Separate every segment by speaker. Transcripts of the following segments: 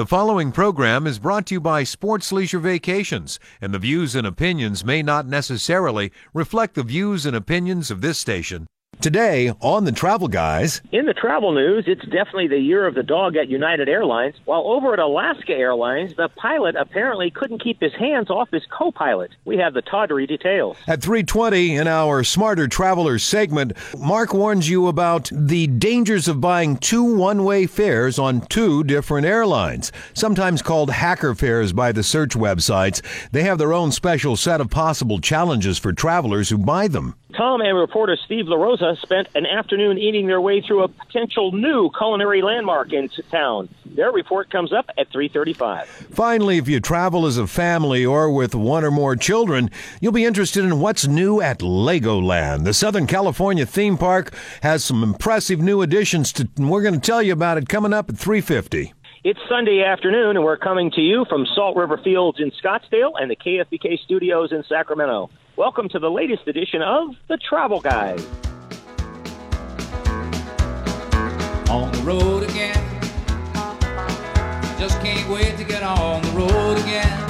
Speaker 1: The following program is brought to you by Sports Leisure Vacations, and the views and opinions may not necessarily reflect the views and opinions of this station. Today on the Travel Guys.
Speaker 2: In the travel news, it's definitely the year of the dog at United Airlines. While over at Alaska Airlines, the pilot apparently couldn't keep his hands off his co-pilot. We have the tawdry details.
Speaker 1: At 320 in our Smarter Travelers segment, Mark warns you about the dangers of buying two one-way fares on two different airlines, sometimes called hacker fares by the search websites. They have their own special set of possible challenges for travelers who buy them.
Speaker 2: Tom and reporter Steve LaRosa spent an afternoon eating their way through a potential new culinary landmark in town. Their report comes up at 3:35.
Speaker 1: Finally, if you travel as a family or with one or more children, you'll be interested in what's new at Legoland. The Southern California theme park has some impressive new additions to and we're going to tell you about it coming up at 3:50.
Speaker 2: It's Sunday afternoon, and we're coming to you from Salt River Fields in Scottsdale and the KFBK studios in Sacramento. Welcome to the latest edition of The Travel Guide.
Speaker 3: On the road again. Just can't wait to get on the road again.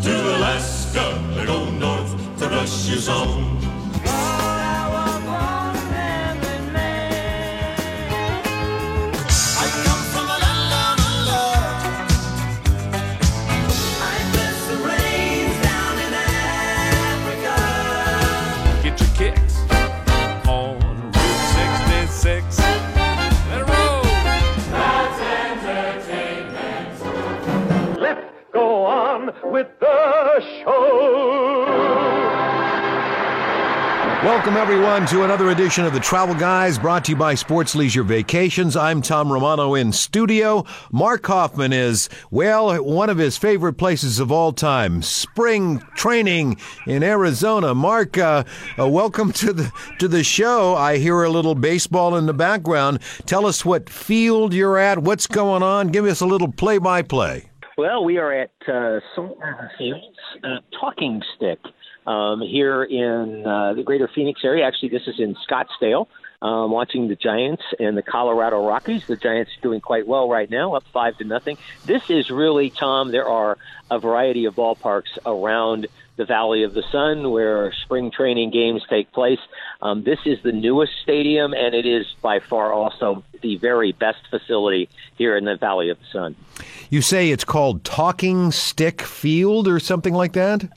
Speaker 4: to Alaska, they go north to brush your zone.
Speaker 1: Welcome, everyone, to another edition of the Travel Guys brought to you by Sports Leisure Vacations. I'm Tom Romano in studio. Mark Hoffman is, well, one of his favorite places of all time spring training in Arizona. Mark, uh, uh, welcome to the, to the show. I hear a little baseball in the background. Tell us what field you're at, what's going on. Give us a little play by play.
Speaker 2: Well, we are at uh, Salt uh, Talking Stick, um, here in uh, the greater Phoenix area. Actually, this is in Scottsdale. Um, watching the Giants and the Colorado Rockies. The Giants are doing quite well right now, up five to nothing. This is really, Tom. There are a variety of ballparks around the Valley of the Sun where spring training games take place. Um, this is the newest stadium, and it is by far also the very best facility here in the Valley of the Sun.
Speaker 1: You say it's called Talking Stick Field or something like that?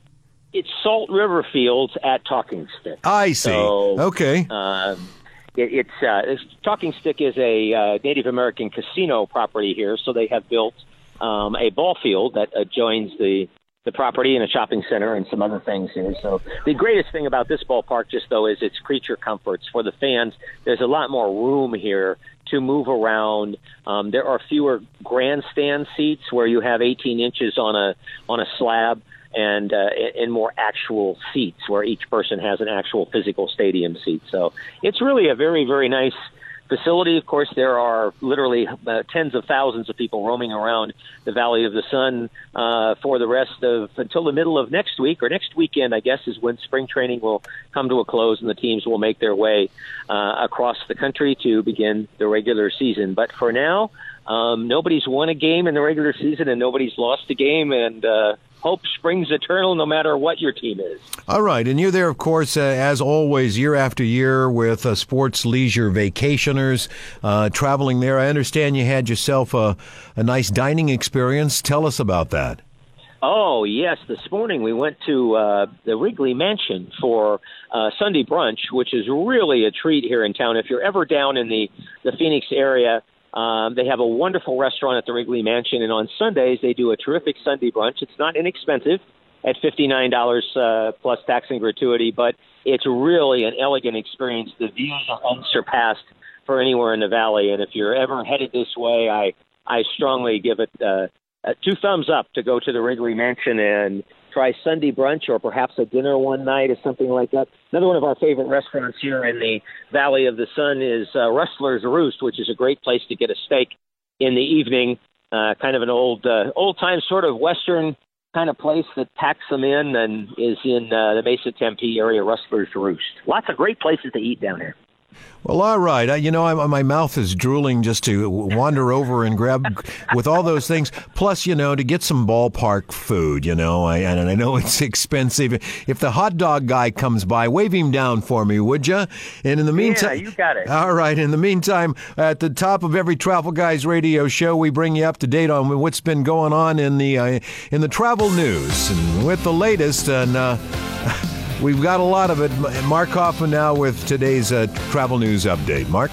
Speaker 2: It's Salt River Fields at Talking Stick.
Speaker 1: I see.
Speaker 2: So,
Speaker 1: okay.
Speaker 2: Um, it, it's, uh, it's Talking Stick is a uh, Native American casino property here, so they have built um, a ball field that adjoins the the property and a shopping center and some other things here. So the greatest thing about this ballpark, just though, is its creature comforts for the fans. There's a lot more room here to move around. Um, there are fewer grandstand seats where you have 18 inches on a on a slab and uh, and more actual seats where each person has an actual physical stadium seat. So it's really a very very nice facility. Of course, there are literally uh, tens of thousands of people roaming around the Valley of the Sun uh, for the rest of until the middle of next week or next weekend. I guess is when spring training will come to a close and the teams will make their way uh, across the country to begin the regular season. But for now. Um, nobody's won a game in the regular season, and nobody's lost a game, and uh, hope springs eternal no matter what your team is.
Speaker 1: All right, and you're there, of course, uh, as always, year after year with uh, sports leisure vacationers uh, traveling there. I understand you had yourself a, a nice dining experience. Tell us about that.
Speaker 2: Oh yes, this morning we went to uh, the Wrigley Mansion for uh, Sunday brunch, which is really a treat here in town. If you're ever down in the the Phoenix area, um, they have a wonderful restaurant at the Wrigley Mansion, and on Sundays they do a terrific Sunday brunch. It's not inexpensive at fifty nine dollars uh, plus tax and gratuity, but it's really an elegant experience. The views are unsurpassed for anywhere in the valley, and if you're ever headed this way, I I strongly give it uh, uh, two thumbs up to go to the Wrigley Mansion and try Sunday brunch or perhaps a dinner one night or something like that. Another one of our favorite restaurants here in the Valley of the Sun is uh, Rustler's Roost, which is a great place to get a steak in the evening. Uh, kind of an old, uh, old time sort of Western kind of place that packs them in and is in uh, the Mesa Tempe area, Rustler's Roost. Lots of great places to eat down here.
Speaker 1: Well, all right. Uh, you know, I, my mouth is drooling just to wander over and grab with all those things. Plus, you know, to get some ballpark food. You know, I, and I know it's expensive. If the hot dog guy comes by, wave him down for me, would you? And in the meantime, yeah,
Speaker 2: you got it.
Speaker 1: All right. In the meantime, at the top of every Travel Guys radio show, we bring you up to date on what's been going on in the uh, in the travel news and with the latest and. Uh, We've got a lot of it. Mark Hoffman now with today's uh, travel news update. Mark?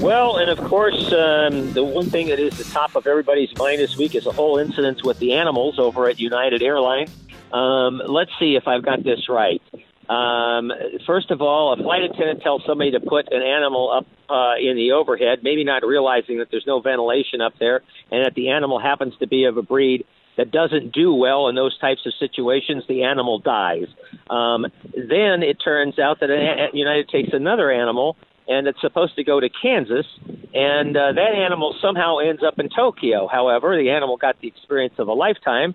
Speaker 2: Well, and of course, um, the one thing that is the top of everybody's mind this week is a whole incident with the animals over at United Airlines. Um, let's see if I've got this right. Um, first of all, a flight attendant tells somebody to put an animal up uh, in the overhead, maybe not realizing that there's no ventilation up there, and that the animal happens to be of a breed that doesn't do well in those types of situations, the animal dies. Um, then it turns out that a- United takes another animal and it's supposed to go to Kansas, and uh, that animal somehow ends up in Tokyo. However, the animal got the experience of a lifetime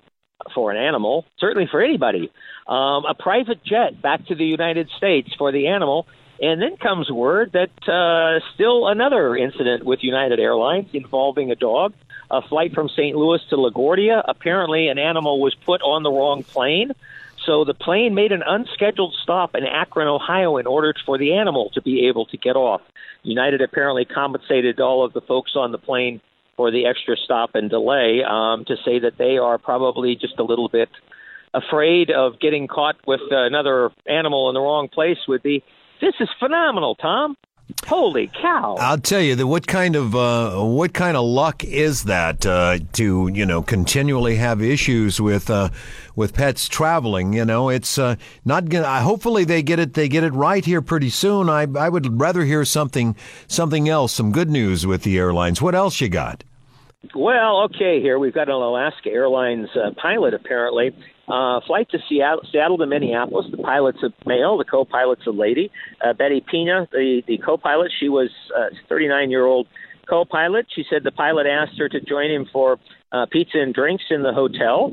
Speaker 2: for an animal, certainly for anybody. Um, a private jet back to the United States for the animal. And then comes word that uh, still another incident with United Airlines involving a dog a flight from St. Louis to LaGuardia. Apparently, an animal was put on the wrong plane. So the plane made an unscheduled stop in Akron, Ohio, in order for the animal to be able to get off. United apparently compensated all of the folks on the plane for the extra stop and delay um, to say that they are probably just a little bit afraid of getting caught with another animal in the wrong place would be this is phenomenal tom holy cow
Speaker 1: I'll tell you that what kind of uh, what kind of luck is that uh, to you know continually have issues with uh, with pets traveling. You know, it's uh, not gonna. Hopefully they get it they get it right here pretty soon. I I would rather hear something something else, some good news with the airlines. What else you got?
Speaker 2: Well, okay, here we've got an Alaska Airlines uh, pilot apparently. Uh, flight to Seattle, Seattle to Minneapolis. The pilot's a male, the co pilot's a lady. Uh, Betty Pina, the, the co pilot, she was a 39 year old co pilot. She said the pilot asked her to join him for uh, pizza and drinks in the hotel.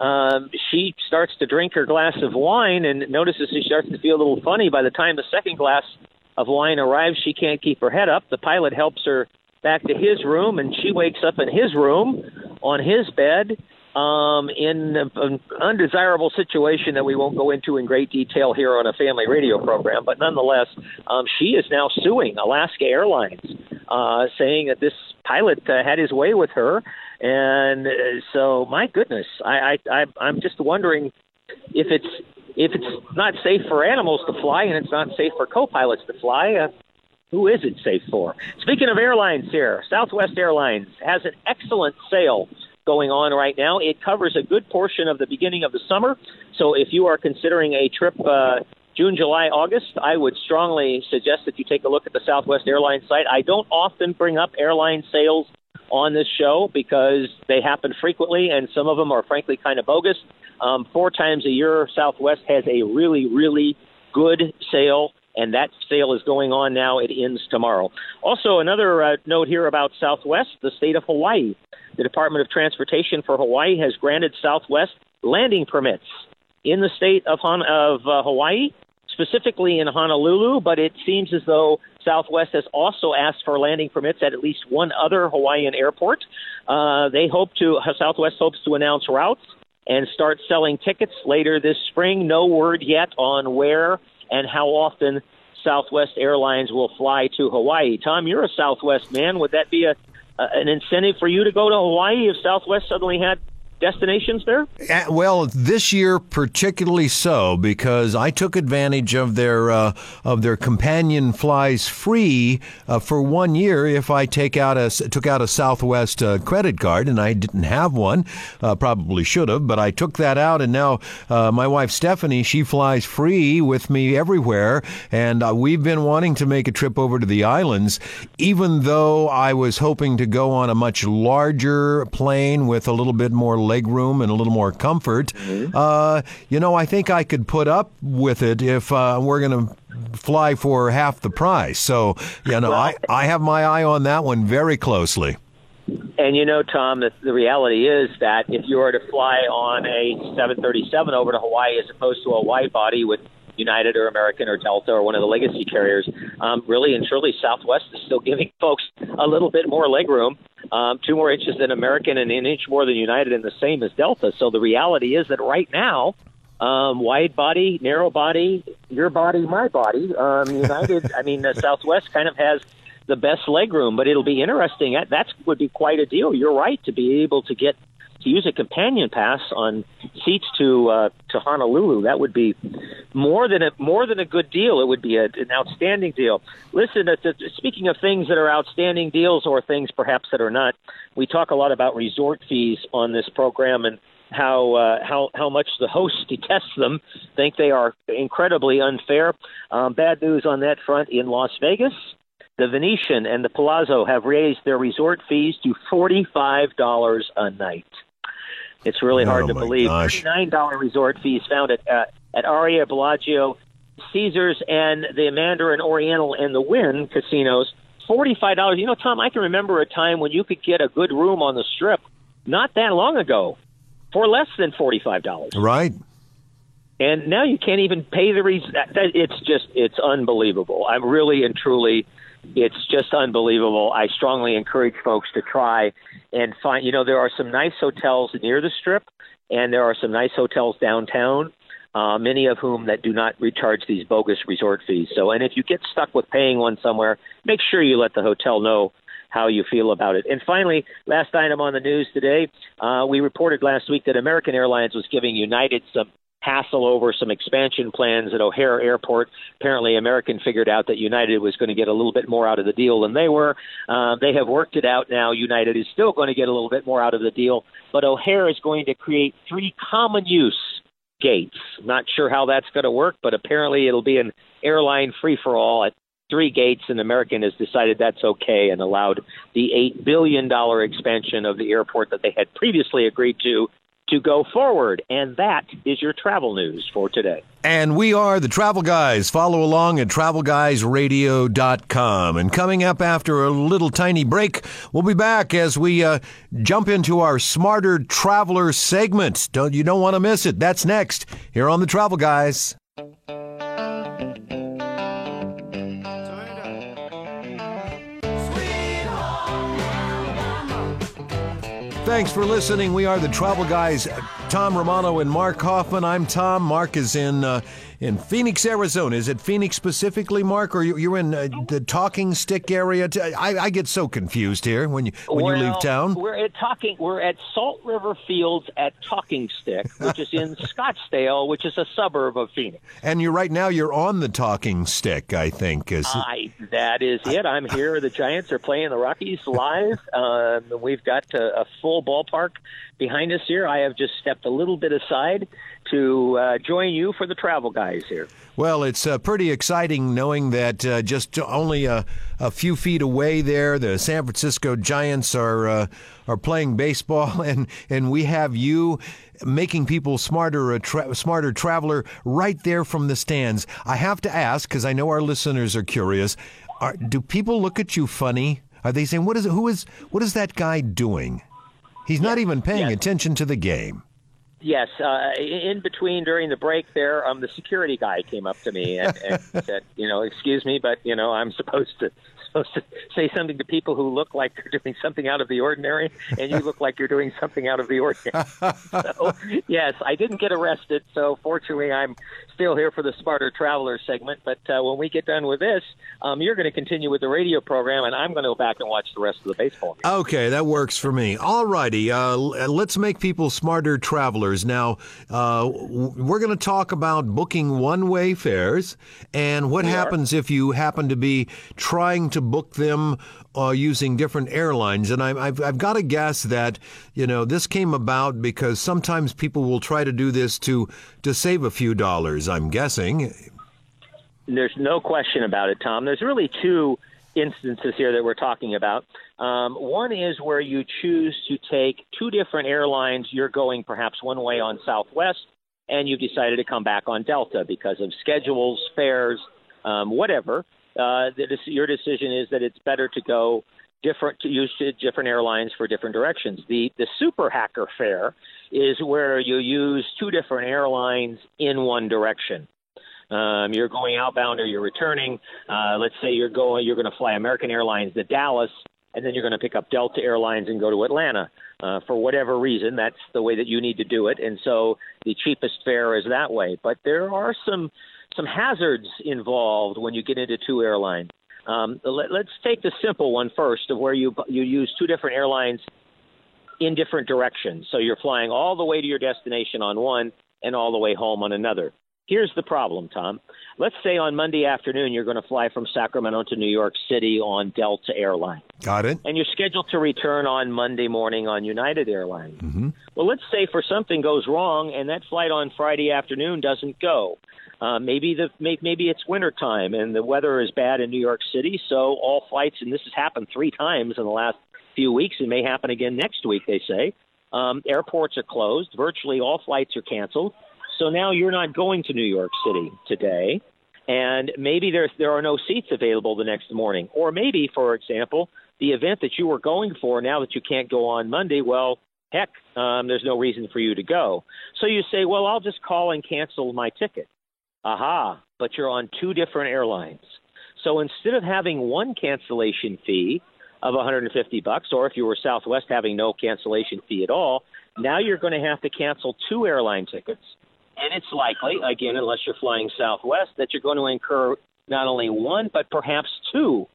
Speaker 2: Um, she starts to drink her glass of wine and notices she starts to feel a little funny. By the time the second glass of wine arrives, she can't keep her head up. The pilot helps her back to his room, and she wakes up in his room on his bed um, in an undesirable situation that we won't go into in great detail here on a family radio program. But nonetheless, um, she is now suing Alaska Airlines, uh, saying that this pilot uh, had his way with her. And uh, so, my goodness, I, I, I, I'm just wondering if it's if it's not safe for animals to fly and it's not safe for co-pilots to fly. Uh, who is it safe for? Speaking of airlines here, Southwest Airlines has an excellent sale going on right now. It covers a good portion of the beginning of the summer. So if you are considering a trip uh, June, July, August, I would strongly suggest that you take a look at the Southwest Airlines site. I don't often bring up airline sales on this show because they happen frequently and some of them are frankly kind of bogus. Um, four times a year, Southwest has a really, really good sale and that sale is going on now. It ends tomorrow. Also, another uh, note here about Southwest, the state of Hawaii. The Department of Transportation for Hawaii has granted Southwest landing permits in the state of, of uh, Hawaii, specifically in Honolulu, but it seems as though Southwest has also asked for landing permits at at least one other Hawaiian airport. Uh, they hope to, Southwest hopes to announce routes and start selling tickets later this spring. No word yet on where and how often Southwest Airlines will fly to Hawaii. Tom, you're a Southwest man. Would that be a Uh, an incentive for you to go to Hawaii if Southwest suddenly had destinations there?
Speaker 1: Uh, Well, this year particularly so because I took advantage of their uh, of their companion flies free uh, for one year if I take out a took out a Southwest uh, credit card and I didn't have one, uh, probably should have, but I took that out and now uh, my wife Stephanie she flies free with me everywhere and uh, we've been wanting to make a trip over to the islands, even though I was hoping to go on a much larger plane with a little bit more leg room and a little more comfort. Uh, you know, I think I could put up with it if uh, we're going to fly for half the price. So, you know, I, I have my eye on that one very closely.
Speaker 2: And you know, Tom, the, the reality is that if you were to fly on a 737 over to Hawaii as opposed to a wide body with United or American or Delta or one of the legacy carriers. Um, really and truly, Southwest is still giving folks a little bit more legroom, um, two more inches than American and an inch more than United, and the same as Delta. So the reality is that right now, um, wide body, narrow body, your body, my body. Um, United, I mean, uh, Southwest kind of has the best legroom, but it'll be interesting. That that's, would be quite a deal. You're right to be able to get to use a companion pass on seats to uh, to Honolulu. That would be more than a more than a good deal. It would be a, an outstanding deal. Listen, uh, speaking of things that are outstanding deals or things perhaps that are not, we talk a lot about resort fees on this program and how uh, how how much the hosts detest them, think they are incredibly unfair. Um, bad news on that front in Las Vegas. The Venetian and the Palazzo have raised their resort fees to forty-five dollars a night. It's really hard
Speaker 1: Oh,
Speaker 2: to believe.
Speaker 1: gosh.
Speaker 2: Thirty-nine dollar resort fees found at uh, at Aria, Bellagio, Caesars, and the Mandarin Oriental and the Wynn casinos. Forty-five dollars. You know, Tom, I can remember a time when you could get a good room on the Strip not that long ago for less than forty-five dollars
Speaker 1: Right.
Speaker 2: and now you can't even pay the res- it's just it's unbelievable i'm really and truly it's just unbelievable i strongly encourage folks to try and find you know there are some nice hotels near the strip and there are some nice hotels downtown uh, many of whom that do not recharge these bogus resort fees so and if you get stuck with paying one somewhere make sure you let the hotel know how you feel about it. And finally, last item on the news today, uh, we reported last week that American Airlines was giving United some hassle over some expansion plans at O'Hare Airport. Apparently, American figured out that United was going to get a little bit more out of the deal than they were. Uh, they have worked it out now. United is still going to get a little bit more out of the deal, but O'Hare is going to create three common use gates. Not sure how that's going to work, but apparently it'll be an airline free for all at three gates, and American has decided that's okay and allowed the $8 billion expansion of the airport that they had previously agreed to to go forward. And that is your travel news for today.
Speaker 1: And we are the Travel Guys. Follow along at travelguysradio.com. And coming up after a little tiny break, we'll be back as we uh, jump into our Smarter Traveler segment. Don't you don't want to miss it. That's next here on the Travel Guys. Thanks for listening. We are the Travel Guys, Tom Romano and Mark Hoffman. I'm Tom. Mark is in uh, in Phoenix, Arizona. Is it Phoenix specifically, Mark, or you- you're in uh, the Talking Stick area? I get so confused here when you when you leave town.
Speaker 2: We're at talking. We're at Salt River Fields at Talking Stick, which is in Scottsdale, which is a suburb of Phoenix.
Speaker 1: And you're right now. You're on the Talking Stick. I think is
Speaker 2: I, that is it. I'm here. The Giants are playing the Rockies live. Um, we've got a, a full ballpark behind us here. I have just stepped a little bit aside to uh, join you for the travel guys here.
Speaker 1: Well, it's uh, pretty exciting knowing that uh, just only a, a few feet away there, the San Francisco Giants are uh, are playing baseball, and, and we have you making people smarter, a tra- smarter traveler right there from the stands. I have to ask because I know our listeners are curious. Are, do people look at you funny? Are they saying what is who is what is that guy doing? He's not even paying attention to the game.
Speaker 2: Yes, uh, in between during the break there, um, the security guy came up to me and, and said, you know, excuse me, but you know, I'm supposed to supposed to say something to people who look like they're doing something out of the ordinary, and you look like you're doing something out of the ordinary. so, yes, I didn't get arrested, so fortunately, I'm still here for the Smarter Traveler segment. But uh, when we get done with this, um, you're going to continue with the radio program, and I'm going to go back and watch the rest of the baseball. game.
Speaker 1: Okay, that works for me. All righty, uh, let's make people smarter travelers. Now, uh, we're going to talk about booking one way fares and what happens if you happen to be trying to book them uh, using different airlines. And I, I've, I've got to guess that, you know, this came about because sometimes people will try to do this to, to save a few dollars, I'm guessing.
Speaker 2: There's no question about it, Tom. There's really two instances here that we're talking about. Um, one is where you choose to take two different airlines. You're going perhaps one way on Southwest, and you've decided to come back on Delta because of schedules, fares, um, whatever. Uh, the, your decision is that it's better to go different to use different airlines for different directions. The the super hacker fare is where you use two different airlines in one direction. Um, you're going outbound or you're returning. Uh, let's say you're going, you're going to fly American Airlines to Dallas, and then you're going to pick up Delta Airlines and go to Atlanta. Uh, for whatever reason, that's the way that you need to do it, and so the cheapest fare is that way. But there are some some hazards involved when you get into two airlines. Um, let, let's take the simple one first, of where you you use two different airlines in different directions. So you're flying all the way to your destination on one and all the way home on another. Here's the problem, Tom. Let's say on Monday afternoon you're going to fly from Sacramento to New York City on Delta Airlines,
Speaker 1: Got it?
Speaker 2: and you're scheduled to return on Monday morning on United Airlines. Well, let's say for something goes wrong and that flight on Friday afternoon doesn't go. Uh, maybe the maybe it's wintertime and the weather is bad in New York City, so all flights and this has happened three times in the last few weeks. It may happen again next week. They say um, airports are closed. Virtually all flights are canceled. So now you're not going to New York City today, and maybe there's there are no seats available the next morning, or maybe, for example, the event that you were going for now that you can't go on Monday. Well, heck, um, there's no reason for you to go. So you say, well, I'll just call and cancel my ticket. Aha, but you're on two different airlines. So instead of having one cancellation fee of 150 bucks, or if you were Southwest having no cancellation fee at all, now you're going to have to cancel two airline tickets. And it's likely, again, unless you're flying Southwest, that you're going to incur not only one, but perhaps two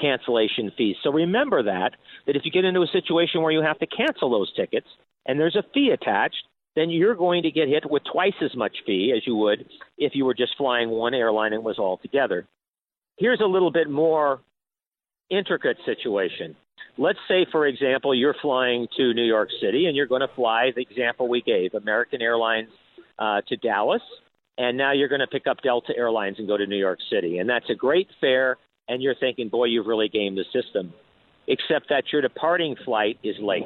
Speaker 2: cancellation fees. So remember that, that if you get into a situation where you have to cancel those tickets and there's a fee attached, then you're going to get hit with twice as much fee as you would if you were just flying one airline and was all together. Here's a little bit more intricate situation. Let's say, for example, you're flying to New York City and you're going to fly the example we gave, American Airlines uh, to Dallas, and now you're going to pick up Delta Airlines and go to New York City. And that's a great fare, and you're thinking, boy, you've really gamed the system. Except that your departing flight is late.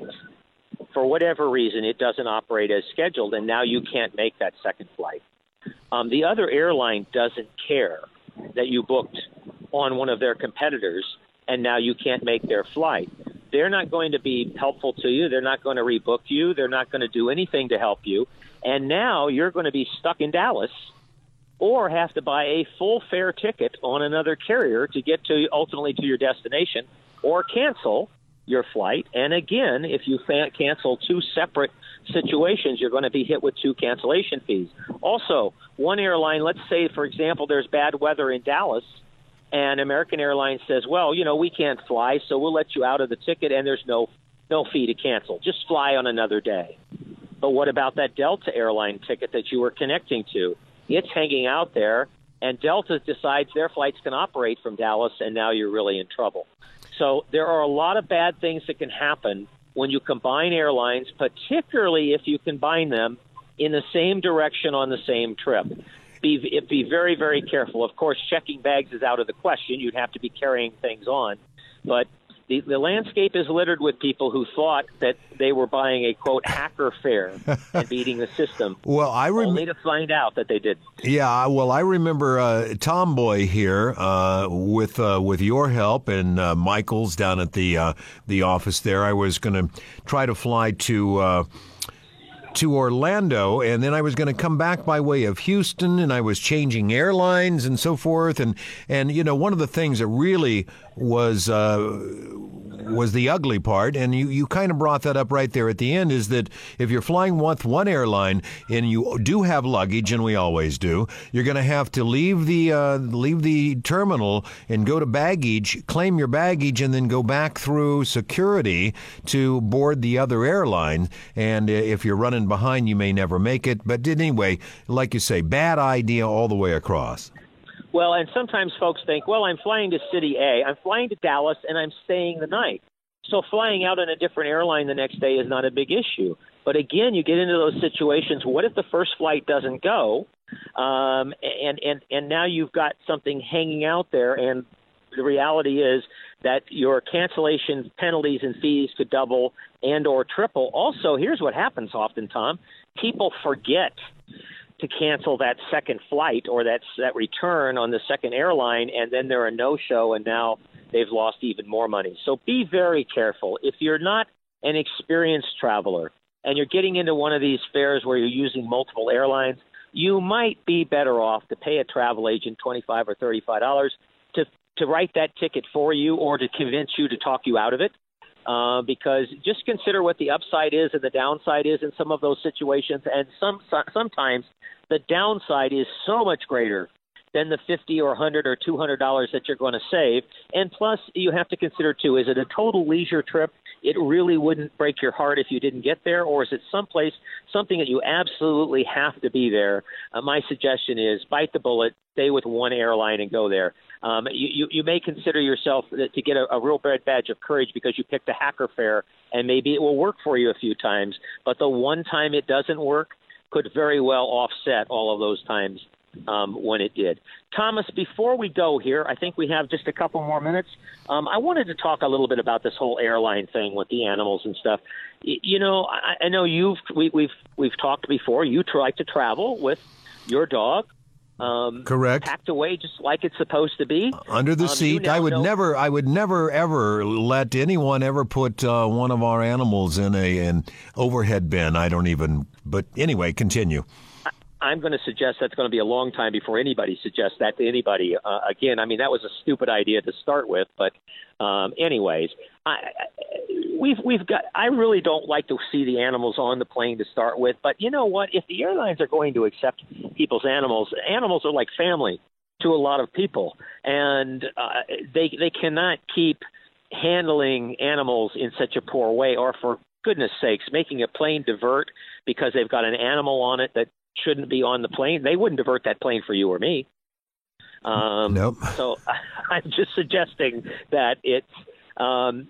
Speaker 2: For whatever reason, it doesn't operate as scheduled, and now you can't make that second flight. Um, the other airline doesn't care that you booked on one of their competitors, and now you can't make their flight. They're not going to be helpful to you. They're not going to rebook you. They're not going to do anything to help you. And now you're going to be stuck in Dallas or have to buy a full fare ticket on another carrier to get to ultimately to your destination or cancel your flight. And again, if you fa- cancel two separate situations, you're going to be hit with two cancellation fees. Also, one airline, let's say, for example, there's bad weather in Dallas, and American Airlines says, well, you know, we can't fly, so we'll let you out of the ticket, and there's no no fee to cancel. Just fly on another day. But what about that Delta airline ticket that you were connecting to? It's hanging out there, and Delta decides their flights can operate from Dallas, and now you're really in trouble. So there are a lot of bad things that can happen when you combine airlines, particularly if you combine them in the same direction on the same trip. Be, be very, very careful. Of course, checking bags is out of the question. You'd have to be carrying things on. But the, the landscape is littered with people who thought that they were buying a, quote, hacker fare and beating the system,
Speaker 1: Well, I
Speaker 2: only
Speaker 1: remember.
Speaker 2: to find out that they didn't.
Speaker 1: Yeah, well, I remember uh, Tomboy here uh, with uh, with your help and uh, Michael's down at the uh, the office there. I was going to try to fly to. To Orlando, and then I was going to come back by way of Houston, and I was changing airlines and so forth, and and you know one of the things that really was uh, was the ugly part, and you, you kind of brought that up right there at the end, is that if you're flying with one airline and you do have luggage, and we always do, you're going to have to leave the uh, leave the terminal and go to baggage, claim your baggage, and then go back through security to board the other airline. And if you're running behind, you may never make it. But anyway, like you say, bad idea all the way across.
Speaker 2: Well, and sometimes folks think, well, I'm flying to City A, I'm flying to Dallas, and I'm staying the night. So flying out on a different airline the next day is not a big issue. But again, you get into those situations. What if the first flight doesn't go, um, and and and now you've got something hanging out there, and the reality is that your cancellation penalties and fees could double and or triple. Also, here's what happens often, Tom: people forget to cancel that second flight or that that return on the second airline, and then they're a no-show, and now they've lost even more money. So be very careful. If you're not an experienced traveler and you're getting into one of these fares where you're using multiple airlines, you might be better off to pay a travel agent twenty five or thirty five dollars to to write that ticket for you or to convince you to talk you out of it. Uh, because just consider what the upside is and the downside is in some of those situations, and some sometimes the downside is so much greater than the fifty or hundred or two hundred dollars that you're going to save. And plus, you have to consider too: is it a total leisure trip? It really wouldn't break your heart if you didn't get there, or is it someplace something that you absolutely have to be there? Uh, my suggestion is bite the bullet, stay with one airline, and go there. Um, you, you, you may consider yourself to get a, a real bad badge of courage because you picked a hacker fare, and maybe it will work for you a few times. But the one time it doesn't work could very well offset all of those times um, when it did. Thomas, before we go here, I think we have just a couple more minutes. Um, I wanted to talk a little bit about this whole airline thing with the animals and stuff. Y- You know, I, I know you've we, we've we've talked before. You try to travel with your dog. Um,
Speaker 1: Correct.
Speaker 2: Packed away just like it's supposed to be.
Speaker 1: Under the
Speaker 2: Um,
Speaker 1: seat. I would
Speaker 2: know-
Speaker 1: never, I would never ever let anyone ever put uh, one of our animals in a an overhead bin. I don't even. But anyway, continue.
Speaker 2: I'm going to suggest that's going to be a long time before anybody suggests that to anybody uh, again. I mean, that was a stupid idea to start with, but um, anyways, I, we've we've got. I really don't like to see the animals on the plane to start with, but you know what? If the airlines are going to accept people's animals, animals are like family to a lot of people, and uh, they they cannot keep handling animals in such a poor way, or for goodness sakes, making a plane divert because they've got an animal on it that shouldn't be on the plane. They wouldn't divert that plane for you or me. Um,
Speaker 1: Nope.
Speaker 2: So I'm just suggesting that it's um,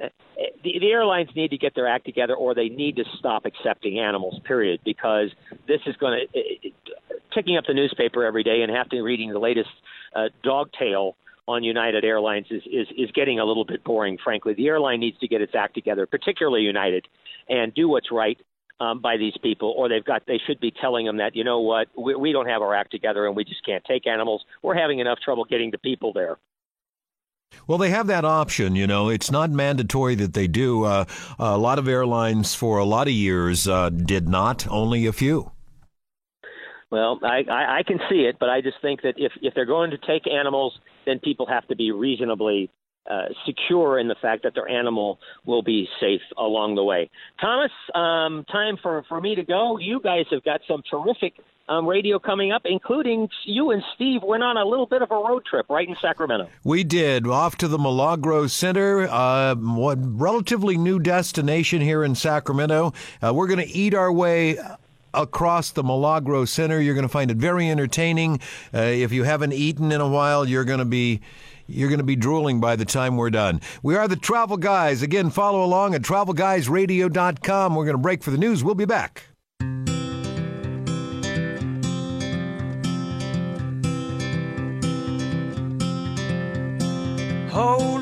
Speaker 2: the, the airlines need to get their act together, or they need to stop accepting animals. Period. Because this is going to picking up the newspaper every day and having to reading the latest uh, dog tale on United Airlines is, is is getting a little bit boring. Frankly, the airline needs to get its act together, particularly United, and do what's right um, by these people, or they've got they should be telling them that you know what we, we don't have our act together and we just can't take animals. We're having enough trouble getting the people there.
Speaker 1: Well, they have that option. You know, it's not mandatory that they do. Uh, a lot of airlines for a lot of years uh, did not. Only a few.
Speaker 2: Well, I, I, I can see it, but I just think that if, if they're going to take animals, then people have to be reasonably uh, secure in the fact that their animal will be safe along the way. Thomas, um, time for, for me to go. You guys have got some terrific um, radio coming up, including you and Steve went on a little bit of a road trip right in Sacramento.
Speaker 1: We did off to the Milagro Center, uh, what relatively new destination here in Sacramento. Uh, we're going to eat our way across the Milagro Center. You're going to find it very entertaining. Uh, if you haven't eaten in a while, you're going to be you're going to be drooling by the time we're done. We are the Travel Guys. Again, follow along at travelguysradio.com. We're going to break for the news. We'll be back.
Speaker 5: Hold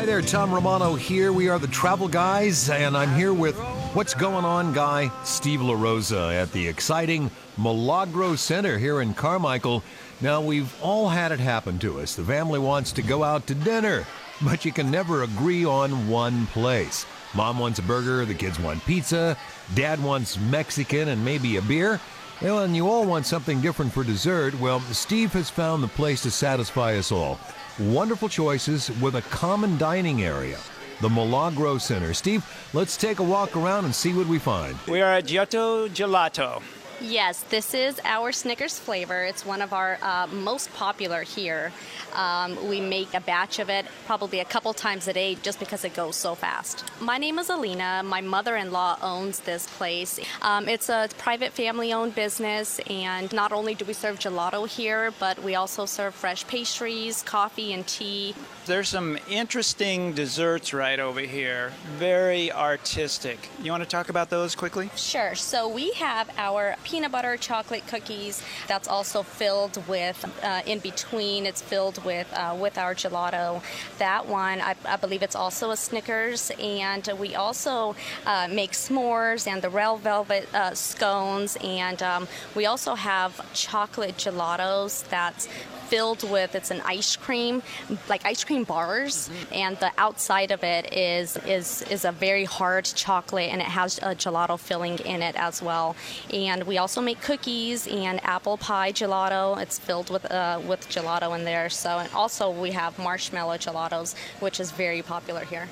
Speaker 1: Hi there, Tom Romano here. We are the Travel Guys, and I'm here with what's going on guy Steve LaRosa at the exciting Milagro Center here in Carmichael. Now, we've all had it happen to us. The family wants to go out to dinner, but you can never agree on one place. Mom wants a burger, the kids want pizza, dad wants Mexican and maybe a beer. Well, and you all want something different for dessert. Well, Steve has found the place to satisfy us all. Wonderful choices with a common dining area. The Milagro Center. Steve, let's take a walk around and see what we find.
Speaker 6: We are at Giotto Gelato.
Speaker 7: Yes, this is our Snickers flavor. It's one of our uh, most popular here. Um, we make a batch of it probably a couple times a day just because it goes so fast. My name is Alina. My mother in law owns this place. Um, it's a private family owned business, and not only do we serve gelato here, but we also serve fresh pastries, coffee, and tea.
Speaker 6: There's some interesting desserts right over here. Very artistic. You want to talk about those quickly?
Speaker 7: Sure. So we have our peanut butter chocolate cookies. That's also filled with, uh, in between, it's filled with uh, with our gelato. That one, I, I believe it's also a Snickers. And we also uh, make s'mores and the red velvet uh, scones. And um, we also have chocolate gelatos that's filled with it's an ice cream like ice cream bars and the outside of it is is is a very hard chocolate and it has a gelato filling in it as well and we also make cookies and apple pie gelato it's filled with uh, with gelato in there so and also we have marshmallow gelatos which is very popular here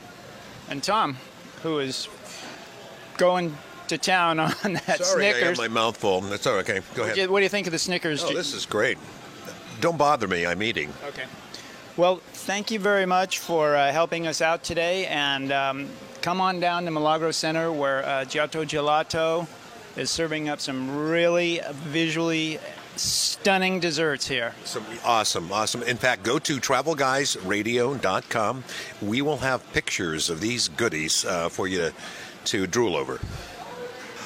Speaker 6: And Tom, who is going to town on that
Speaker 1: Sorry, I have
Speaker 6: Snickers.
Speaker 1: my mouth full. That's all okay. Go ahead.
Speaker 6: What do you think of the Snickers?
Speaker 1: Oh, this is great. Don't bother me. I'm eating.
Speaker 6: Okay. Well, thank you very much for uh, helping us out today, and um, come on down to Milagro Center where uh, Giotto Gelato is serving up some really visually stunning desserts here.
Speaker 1: Some awesome, awesome. In fact, go to travelguysradio.com. We will have pictures of these goodies uh, for you to, to drool over.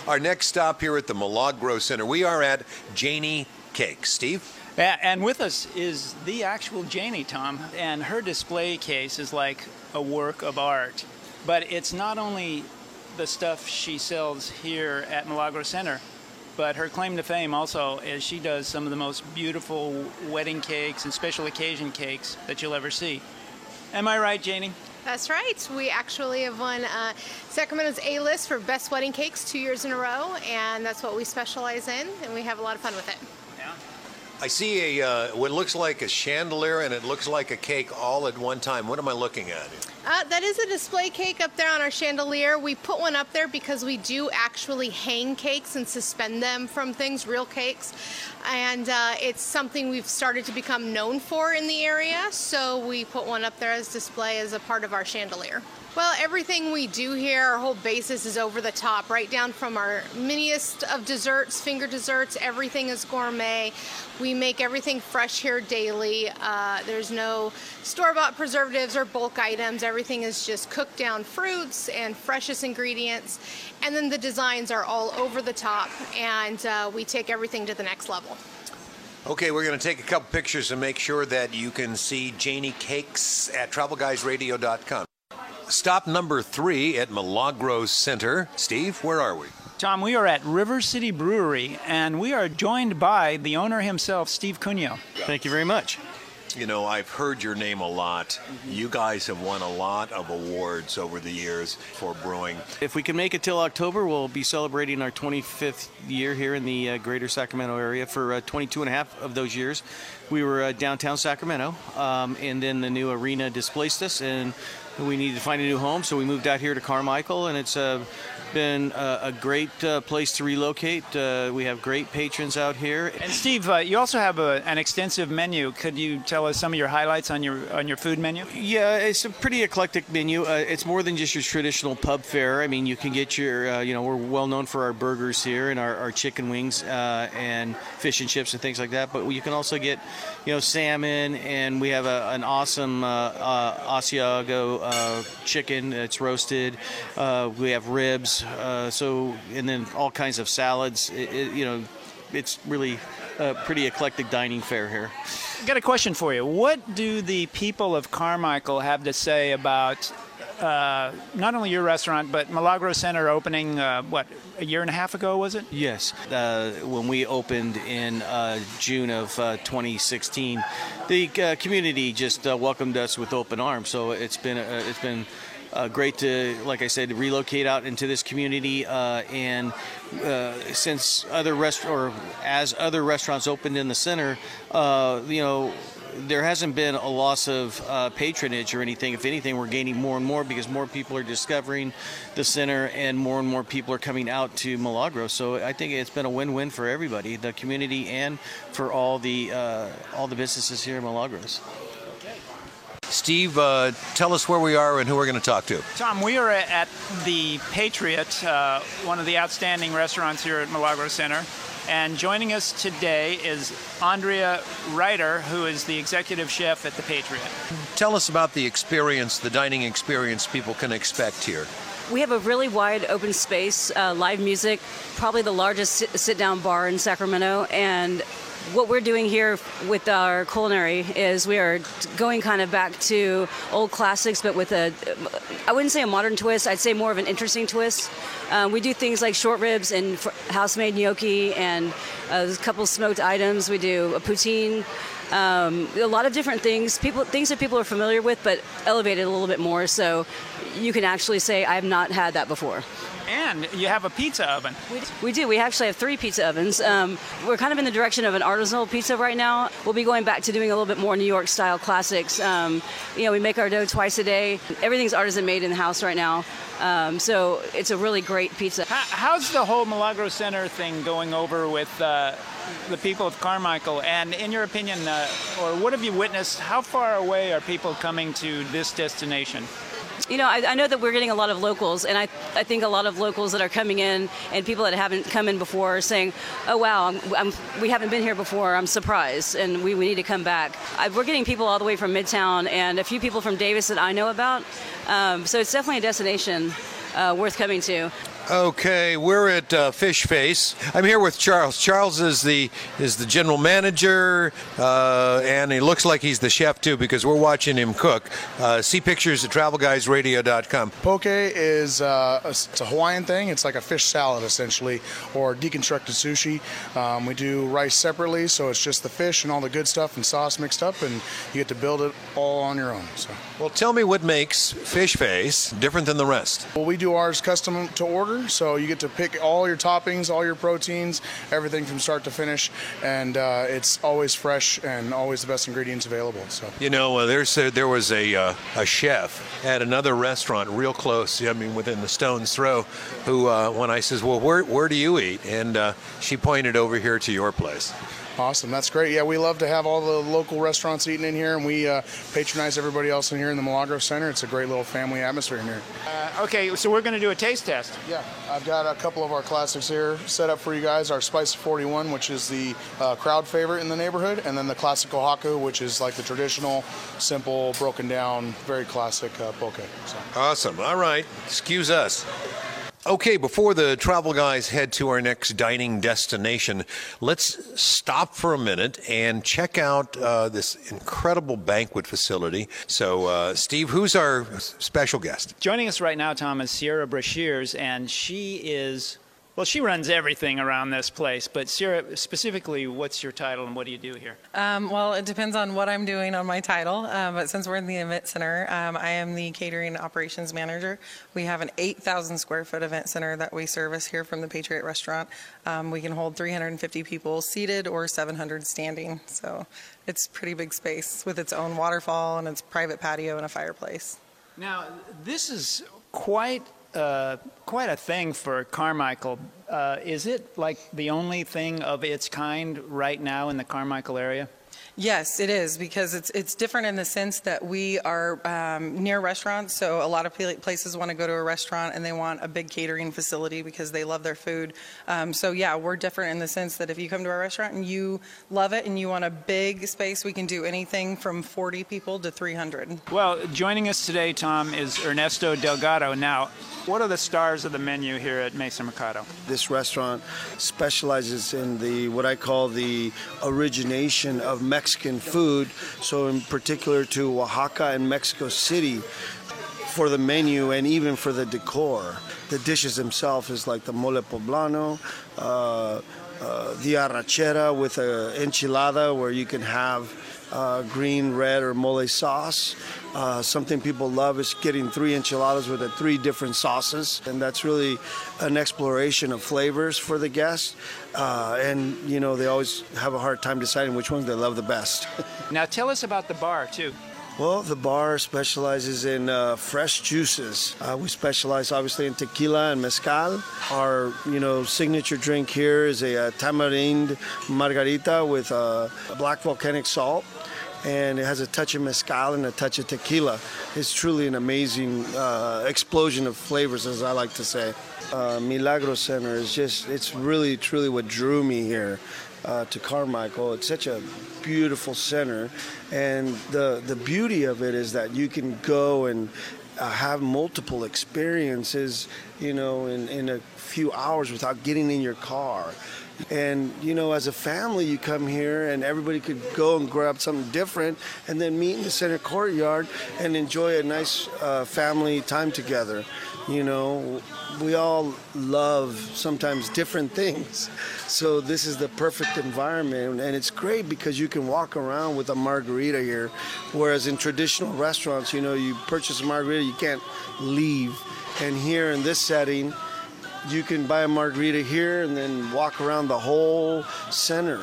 Speaker 1: Our next stop here at the Milagro Center, we are at Janie Cake. Steve?
Speaker 6: Yeah, and with us is the actual Janie, Tom, and her display case is like a work of art. But it's not only the stuff she sells here at Milagro Center, but her claim to fame also is she does some of the most beautiful wedding cakes and special occasion cakes that you'll ever see. Am I right, Janie?
Speaker 8: That's right. We actually have won uh, Sacramento's A list for best wedding cakes two years in a row, and that's what we specialize in, and we have a lot of fun with it.
Speaker 6: Yeah.
Speaker 1: I see a uh, what looks like a chandelier and it looks like a cake all at one time. What am I looking at?
Speaker 8: Uh, that is a display cake up there on our chandelier. We put one up there because we do actually hang cakes and suspend them from things, real cakes. And uh, it's something we've started to become known for in the area, so we put one up there as display as a part of our chandelier. Well, everything we do here, our whole basis is over the top, right down from our miniest of desserts, finger desserts, everything is gourmet. We make everything fresh here daily. Uh, there's no store bought preservatives or bulk items. Everything is just cooked down fruits and freshest ingredients. And then the designs are all over the top, and uh, we take everything to the next level.
Speaker 1: Okay, we're going to take a couple pictures and make sure that you can see Janie Cakes at travelguysradio.com. Stop number three at Milagro Center. Steve, where are we?
Speaker 6: Tom, we are at River City Brewery, and we are joined by the owner himself, Steve Cunio.
Speaker 9: Thank you very much.
Speaker 1: You know, I've heard your name a lot. You guys have won a lot of awards over the years for brewing.
Speaker 9: If we can make it till October, we'll be celebrating our 25th year here in the uh, greater Sacramento area. For uh, 22 and a half of those years, we were uh, downtown Sacramento, um, and then the new arena displaced us, and we needed to find a new home, so we moved out here to Carmichael, and it's uh, been a, a great uh, place to relocate. Uh, we have great patrons out here.
Speaker 6: And Steve, uh, you also have a, an extensive menu. Could you tell us some of your highlights on your on your food menu?
Speaker 9: Yeah, it's a pretty eclectic menu. Uh, it's more than just your traditional pub fare. I mean, you can get your, uh, you know, we're well known for our burgers here and our, our chicken wings uh, and fish and chips and things like that. But you can also get, you know, salmon, and we have a, an awesome uh, uh, Asiago uh, chicken. that's roasted. We have ribs. So, and then all kinds of salads. It, it, you know, it's really a pretty eclectic dining fare here.
Speaker 6: I got a question for you. What do the people of Carmichael have to say about uh, not only your restaurant but Milagro Center opening? Uh, what a year and a half ago was it?
Speaker 9: Yes, uh, when we opened in uh, June of uh, 2016, the community just welcomed us with open arms. So it's been it's been uh, great to, like I said, relocate out into this community. Uh, and uh, since other rest or as other restaurants opened in the center, you know there hasn't been a loss of uh, patronage or anything. If anything, we're gaining more and more because more people are discovering the center and more and more people are coming out to Milagro. So I think it's been a win-win for everybody, the community and for all the uh, all the businesses here in Milagros.
Speaker 1: Steve, uh, tell us where we are and who we're going to talk to.
Speaker 6: Tom, we are at the Patriot, uh, one of the outstanding restaurants here at Milagro Center. And joining us today is Andrea Reiter, who is the executive chef at the Patriot.
Speaker 1: Tell us about the experience, the dining experience people can expect here.
Speaker 10: We have a really wide open space, uh, live music, probably the largest sit-down bar in Sacramento, and what we're doing here with our culinary is we are going kind of back to old classics, but with a, I wouldn't say a modern twist, I'd say more of an interesting twist. Um, we do things like short ribs and house-made gnocchi and uh, a couple smoked items. We do a poutine. Um, a lot of different things, people things that people are familiar with, but elevated a little bit more. So you can actually say, "I have not had that before."
Speaker 6: And you have a pizza oven.
Speaker 10: We do. We actually have three pizza ovens. Um, we're kind of in the direction of an artisanal pizza right now. We'll be going back to doing a little bit more New York style classics. Um, you know, we make our dough twice a day. Everything's artisan made in the house right now. Um, so it's a really great pizza.
Speaker 6: How's the whole Milagro Center thing going over with uh, the people of Carmichael? And in your opinion, uh, or what have you witnessed? How far away are people coming to this destination?
Speaker 10: You know, I, I know that we're getting a lot of locals, and I, I think a lot of locals that are coming in and people that haven't come in before are saying, oh, wow, I'm, I'm, we haven't been here before. I'm surprised, and we, we need to come back. I, we're getting people all the way from Midtown and a few people from Davis that I know about. Um, so it's definitely a destination uh, worth coming to.
Speaker 1: Okay, we're at uh, Fish Face. I'm here with Charles. Charles is the is the general manager, uh, and he looks like he's the chef too because we're watching him cook. Uh, see pictures at TravelGuysRadio.com.
Speaker 11: Poke is uh, a, it's a Hawaiian thing. It's like a fish salad essentially, or deconstructed sushi. Um, we do rice separately, so it's just the fish and all the good stuff and sauce mixed up, and you get to build it all on your own. So.
Speaker 1: Well, tell me what makes Fish Face different than the rest.
Speaker 11: Well, we do ours custom to order, so you get to pick all your toppings, all your proteins, everything from start to finish, and uh, it's always fresh and always the best ingredients available. So.
Speaker 1: You know, uh, there's a, there was a uh, a chef at another restaurant real close. I mean, within the stone's throw. Who, uh, when I says, "Well, where where do you eat?" and uh, she pointed over here to your place.
Speaker 11: Awesome, that's great. Yeah, we love to have all the local restaurants eating in here, and we uh, patronize everybody else in here in the Milagro Center. It's a great little family atmosphere in here.
Speaker 6: Uh, okay, so we're going to do a taste test.
Speaker 11: Yeah, I've got a couple of our classics here set up for you guys. Our Spice 41, which is the uh, crowd favorite in the neighborhood, and then the Classic Oaxaca, which is like the traditional, simple, broken down, very classic uh, poke. So.
Speaker 1: Awesome. All right. Excuse us. Okay, before the travel guys head to our next dining destination, let's stop for a minute and check out uh, this incredible banquet facility. So, uh, Steve, who's our special guest?
Speaker 6: Joining us right now, Tom, is Sierra Brashears, and she is, well, she runs everything around this place. But Sierra, specifically, what's your title and what do you do here?
Speaker 12: Um, well, it depends on what I'm doing on my title. Um, but since we're in the event center, um, I am the catering operations manager. We have an 8,000 square foot event center that we service here from the Patriot Restaurant. Um, we can hold 350 people seated or 700 standing. So it's pretty big space with its own waterfall and its private patio and a fireplace.
Speaker 6: Now, this is quite uh, quite a thing for Carmichael. Uh, is it like the only thing of its kind right now in the Carmichael area?
Speaker 12: Yes, it is because it's it's different in the sense that we are um, near restaurants. So a lot of places want to go to a restaurant and they want a big catering facility because they love their food. Um, so yeah, we're different in the sense that if you come to our restaurant and you love it and you want a big space, we can do anything from 40 people to 300.
Speaker 6: Well, joining us today, Tom, is Ernesto Delgado. Now, what are the stars of the menu here at Mesa Mercado?
Speaker 13: This restaurant specializes in the what I call the origination of Mexican food. So, in particular, to Oaxaca and Mexico City for the menu and even for the decor. The dishes themselves is like the mole poblano. Uh, uh, the arrachera with a enchilada where you can have uh, green, red, or mole sauce. Uh, something people love is getting three enchiladas with the three different sauces, and that's really an exploration of flavors for the guests. Uh, and you know, they always have a hard time deciding which ones they love the best.
Speaker 6: Now, tell us about the bar, too.
Speaker 13: Well, the bar specializes in uh, fresh juices. Uh, we specialize obviously in tequila and mezcal. Our, you know, signature drink here is a, uh tamarind margarita with uh, black volcanic salt. And it has a touch of mezcal and a touch of tequila. It's truly an amazing uh, explosion of flavors, as I like to say. Uh, Milagro Center is just, it's really, truly what drew me here to Carmichael. It's such a beautiful center, and the the beauty of it is that you can go and uh, have multiple experiences, you know, in, in a few hours without getting in your car. And, you know, as a family, you come here and everybody could go and grab something different and then meet in the center courtyard and enjoy a nice uh, family time together. You know, we all love sometimes different things. So this is the perfect environment. And it's great because you can walk around with a margarita here. Whereas in traditional restaurants, you know, you purchase a margarita, you can't leave. And here in this setting, you can buy a margarita here and then walk around the whole center,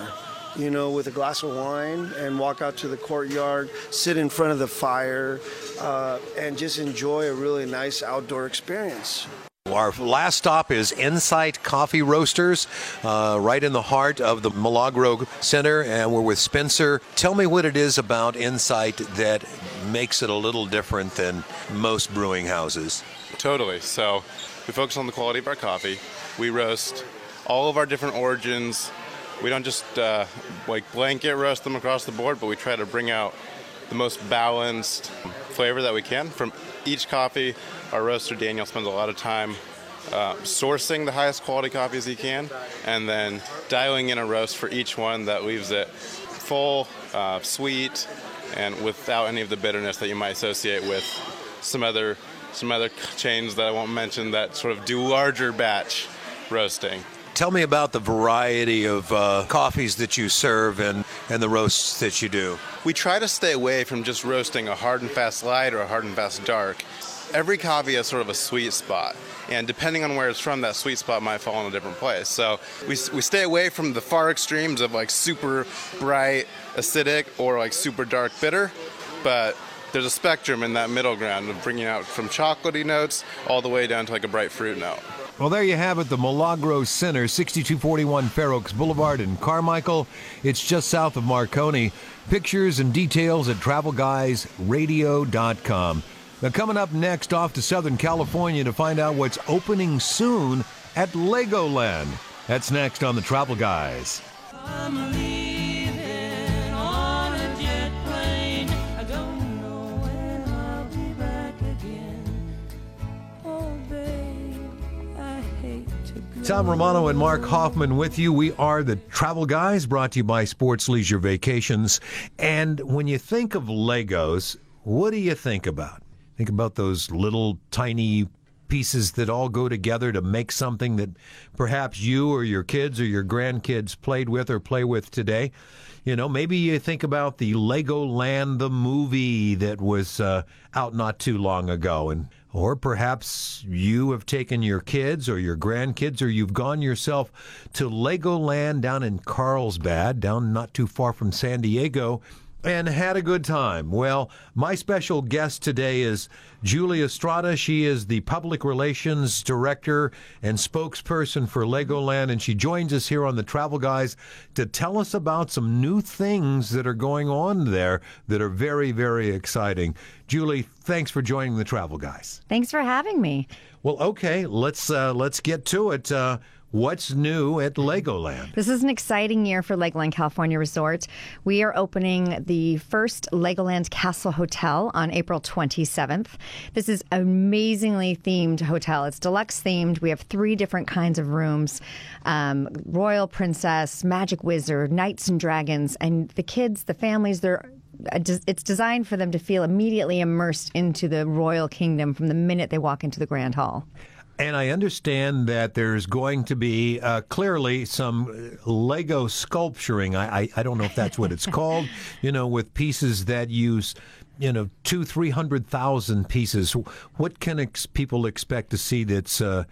Speaker 13: you know, with a glass of wine and walk out to the courtyard, sit in front of the fire, uh, and just enjoy a really nice outdoor experience.
Speaker 1: Our last stop is Insight Coffee Roasters, uh, right in the heart of the Milagro Center, and we're with Spencer. Tell me what it is about Insight that makes it a little different than most brewing houses.
Speaker 14: Totally. So we focus on the quality of our coffee. We roast all of our different origins. We don't just uh, like blanket roast them across the board, but we try to bring out the most balanced flavor that we can from each coffee. Our roaster Daniel spends a lot of time uh, sourcing the highest quality coffees he can, and then dialing in a roast for each one that leaves it full, uh, sweet, and without any of the bitterness that you might associate with some other some other chains that I won't mention that sort of do larger batch roasting.
Speaker 1: Tell me about the variety of uh, coffees that you serve and, and the roasts that you do.
Speaker 14: We try to stay away from just roasting a hard and fast light or a hard and fast dark. Every coffee has sort of a sweet spot, and depending on where it's from, that sweet spot might fall in a different place. So we, we stay away from the far extremes of like super bright acidic or like super dark bitter, but there's a spectrum in that middle ground of bringing out from chocolatey notes all the way down to like a bright fruit note.
Speaker 1: Well, there you have it, the Milagro Center, 6241 Fair Oaks Boulevard in Carmichael. It's just south of Marconi. Pictures and details at travelguysradio.com. Now, coming up next, off to Southern California to find out what's opening soon at Legoland. That's next on the Travel Guys. Tom Romano and Mark Hoffman with you. We are the Travel Guys, brought to you by Sports Leisure Vacations. And when you think of Legos, what do you think about? Think about those little tiny pieces that all go together to make something that perhaps you or your kids or your grandkids played with or play with today. You know, maybe you think about the Lego Land, the movie that was uh, out not too long ago, and or perhaps you have taken your kids or your grandkids, or you've gone yourself to Legoland down in Carlsbad, down not too far from San Diego, and had a good time. Well, my special guest today is Julia Estrada. She is the public relations director and spokesperson for Legoland, and she joins us here on the Travel Guys to tell us about some new things that are going on there that are very, very exciting. Julie, thanks for joining the Travel Guys.
Speaker 15: Thanks for having me.
Speaker 1: Well, okay, let's uh, let's get to it. Uh, what's new at Legoland?
Speaker 15: This is an exciting year for Legoland California Resort. We are opening the first Legoland Castle Hotel on April 27th. This is an amazingly themed hotel. It's deluxe themed. We have three different kinds of rooms um, Royal Princess, Magic Wizard, Knights and Dragons. And the kids, the families, they're it's designed for them to feel immediately immersed into the royal kingdom from the minute they walk into the grand hall.
Speaker 1: And I understand that there's going to be uh, clearly some Lego sculpturing. I, I, I don't know if that's what it's called, you know, with pieces that use, you know, two, three hundred thousand pieces. What can ex- people expect to see that's uh,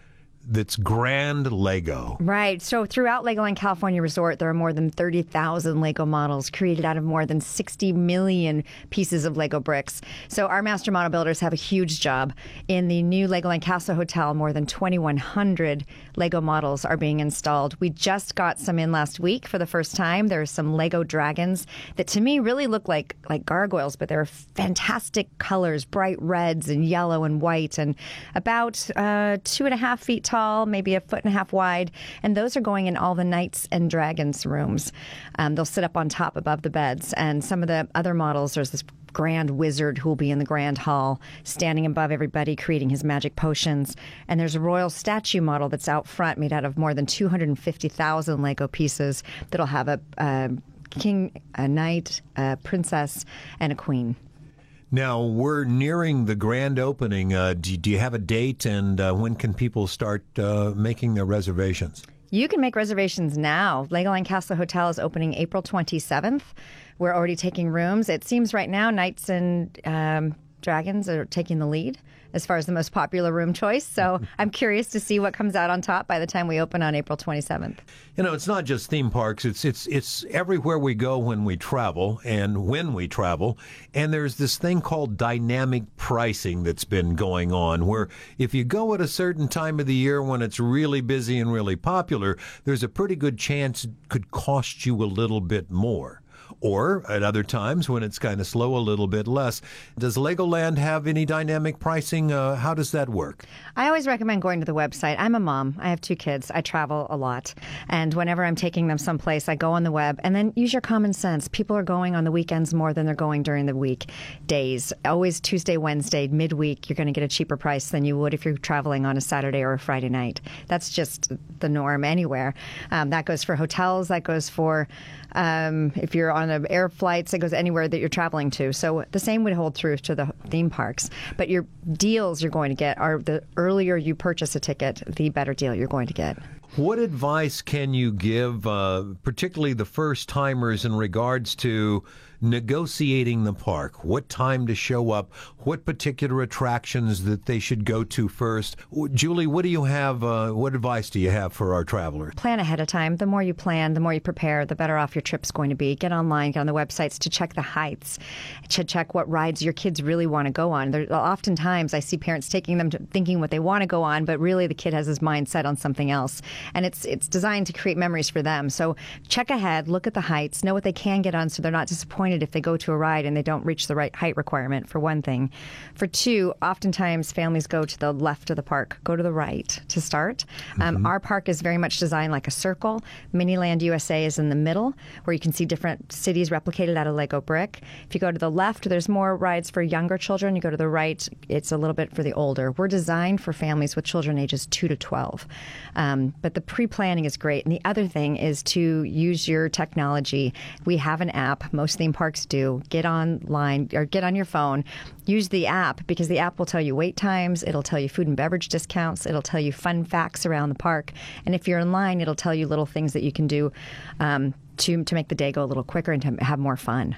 Speaker 1: that's grand Lego?
Speaker 15: Right. So throughout Legoland California Resort, there are more than 30,000 Lego models created out of more than 60 million pieces of Lego bricks. So our master model builders have a huge job. In the new Legoland Castle Hotel, more than 2,100 Lego models are being installed. We just got some in last week for the first time. There are some Lego dragons that to me really look like like gargoyles, but they're fantastic colors, bright reds and yellow and white, and about uh, two and a half feet tall, maybe a foot and a half wide. And those are going in all the knights and dragons rooms. Um, they'll sit up on top above the beds. And some of the other models, there's this grand wizard who will be in the grand hall, standing above everybody, creating his magic potions. And there's a royal statue model that's out front, made out of more than 250,000 Lego pieces, that'll have a, a king, a knight, a princess, and a queen.
Speaker 1: Now we're nearing the grand opening. Uh, do, do you have a date, and uh, when can people start uh, making their reservations?
Speaker 15: You can make reservations now. Legoland Castle Hotel is opening April 27th. We're already taking rooms. It seems right now Knights and um, Dragons are taking the lead as far as the most popular room choice. So I'm curious to see what comes out on top by the time we open on April 27th.
Speaker 1: You know, it's not just theme parks. It's it's it's everywhere we go when we travel and when we travel. And there's this thing called dynamic pricing that's been going on where if you go at a certain time of the year when it's really busy and really popular, there's a pretty good chance it could cost you a little bit more. Or at other times when it's kind of slow, a little bit less. Does Legoland have any dynamic pricing? Uh, how does that work?
Speaker 15: I always recommend going to the website. I'm a mom. I have two kids. I travel a lot. And whenever I'm taking them someplace, I go on the web and then use your common sense. People are going on the weekends more than they're going during the week days. Always Tuesday, Wednesday, midweek, you're going to get a cheaper price than you would if you're traveling on a Saturday or a Friday night. That's just the norm anywhere. Um, that goes for hotels, that goes for um, if you're on a air flights, that goes anywhere that you're traveling to. So the same would hold true to the theme parks. But your deals you're going to get are the earlier you purchase a ticket, the better deal you're going to get.
Speaker 1: What advice can you give, uh, particularly the first timers, in regards to negotiating the park? What time to show up? What particular attractions that they should go to first? Julie, what do you have? Uh, what advice do you have for our travelers?
Speaker 15: Plan ahead of time. The more you plan, the more you prepare, the better off your trip's going to be. Get online, get on the websites to check the heights, to check what rides your kids really want to go on. There, oftentimes, I see parents taking them to thinking what they want to go on, but really the kid has his mind set on something else, and it's it's designed to create memories for them. So check ahead, look at the heights, know what they can get on, so they're not disappointed if they go to a ride and they don't reach the right height requirement. For one thing, for two, oftentimes families go to the left of the park, go to the right to start. Um, our park is very much designed like a circle. Miniland USA is in the middle, where you can see different cities replicated out of Lego brick. If you go to the left, there's more rides for younger children. You go to the right, it's a little bit for the older. We're designed for families with children ages 2 to 12. Um, but the pre planning is great. And the other thing is to use your technology. We have an app, most theme parks do. Get online or get on your phone, use the app because the app will tell you wait times, it'll tell you food and beverage discounts, it'll tell you fun facts around the park. And if you're in line, it'll tell you little things that you can do um, to, to make the day go a little quicker and to have more fun.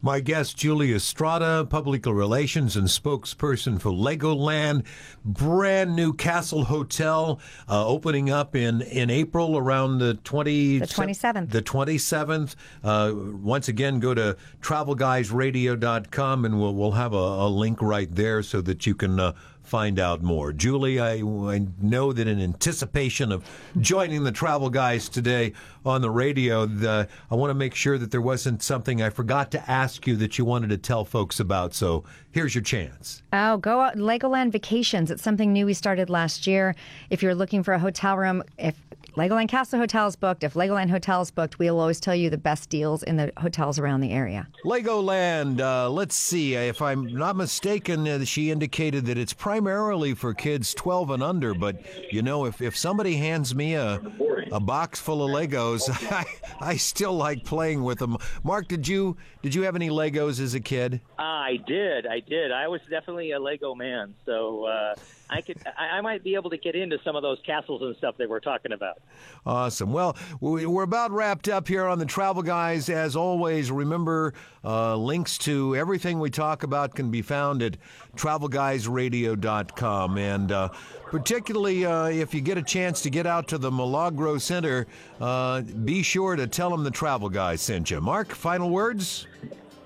Speaker 1: My guest, Julia Estrada, public relations and spokesperson for Legoland, brand new Castle Hotel, uh, opening up in, in April around the 20,
Speaker 15: The 27th.
Speaker 1: The 27th. Uh, once again, go to travelguysradio.com and we'll, we'll have a, a link right there so that you can uh, find out more. Julie, I, I know that in anticipation of joining the Travel Guys today on the radio, the, I want to make sure that there wasn't something I forgot to ask you that you wanted to tell folks about. So here's your chance.
Speaker 15: Oh, go out Legoland Vacations. It's something new we started last year. If you're looking for a hotel room, if Legoland Castle Hotel is booked, if Legoland Hotel is booked, we'll always tell you the best deals in the hotels around the area.
Speaker 1: Legoland, uh, let's see. If I'm not mistaken, uh, she indicated that it's primarily for kids 12 and under. But, you know, if, if somebody hands me a, a box full of Legos, I, I still like playing with them. Mark, did you did you have any Legos as a kid?
Speaker 2: I did, I did. I was definitely a Lego man, so uh, I could, I, I might be able to get into some of those castles and stuff they were talking about.
Speaker 1: Awesome. Well, we- we're about wrapped up here on the Travel Guys. As always, remember uh, links to everything we talk about can be found at travelguysradio.com. And uh, particularly uh, if you get a chance to get out to the Milagro Center, uh, be sure to tell them the Travel Guys sent you. Mark, final words?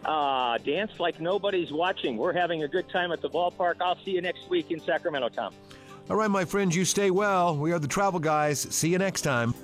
Speaker 2: Uh, dance like nobody's watching. We're having a good time at the ballpark. I'll see you next week in Sacramento, Tom.
Speaker 1: All right, my friends, you stay well. We are the travel guys. See you next time.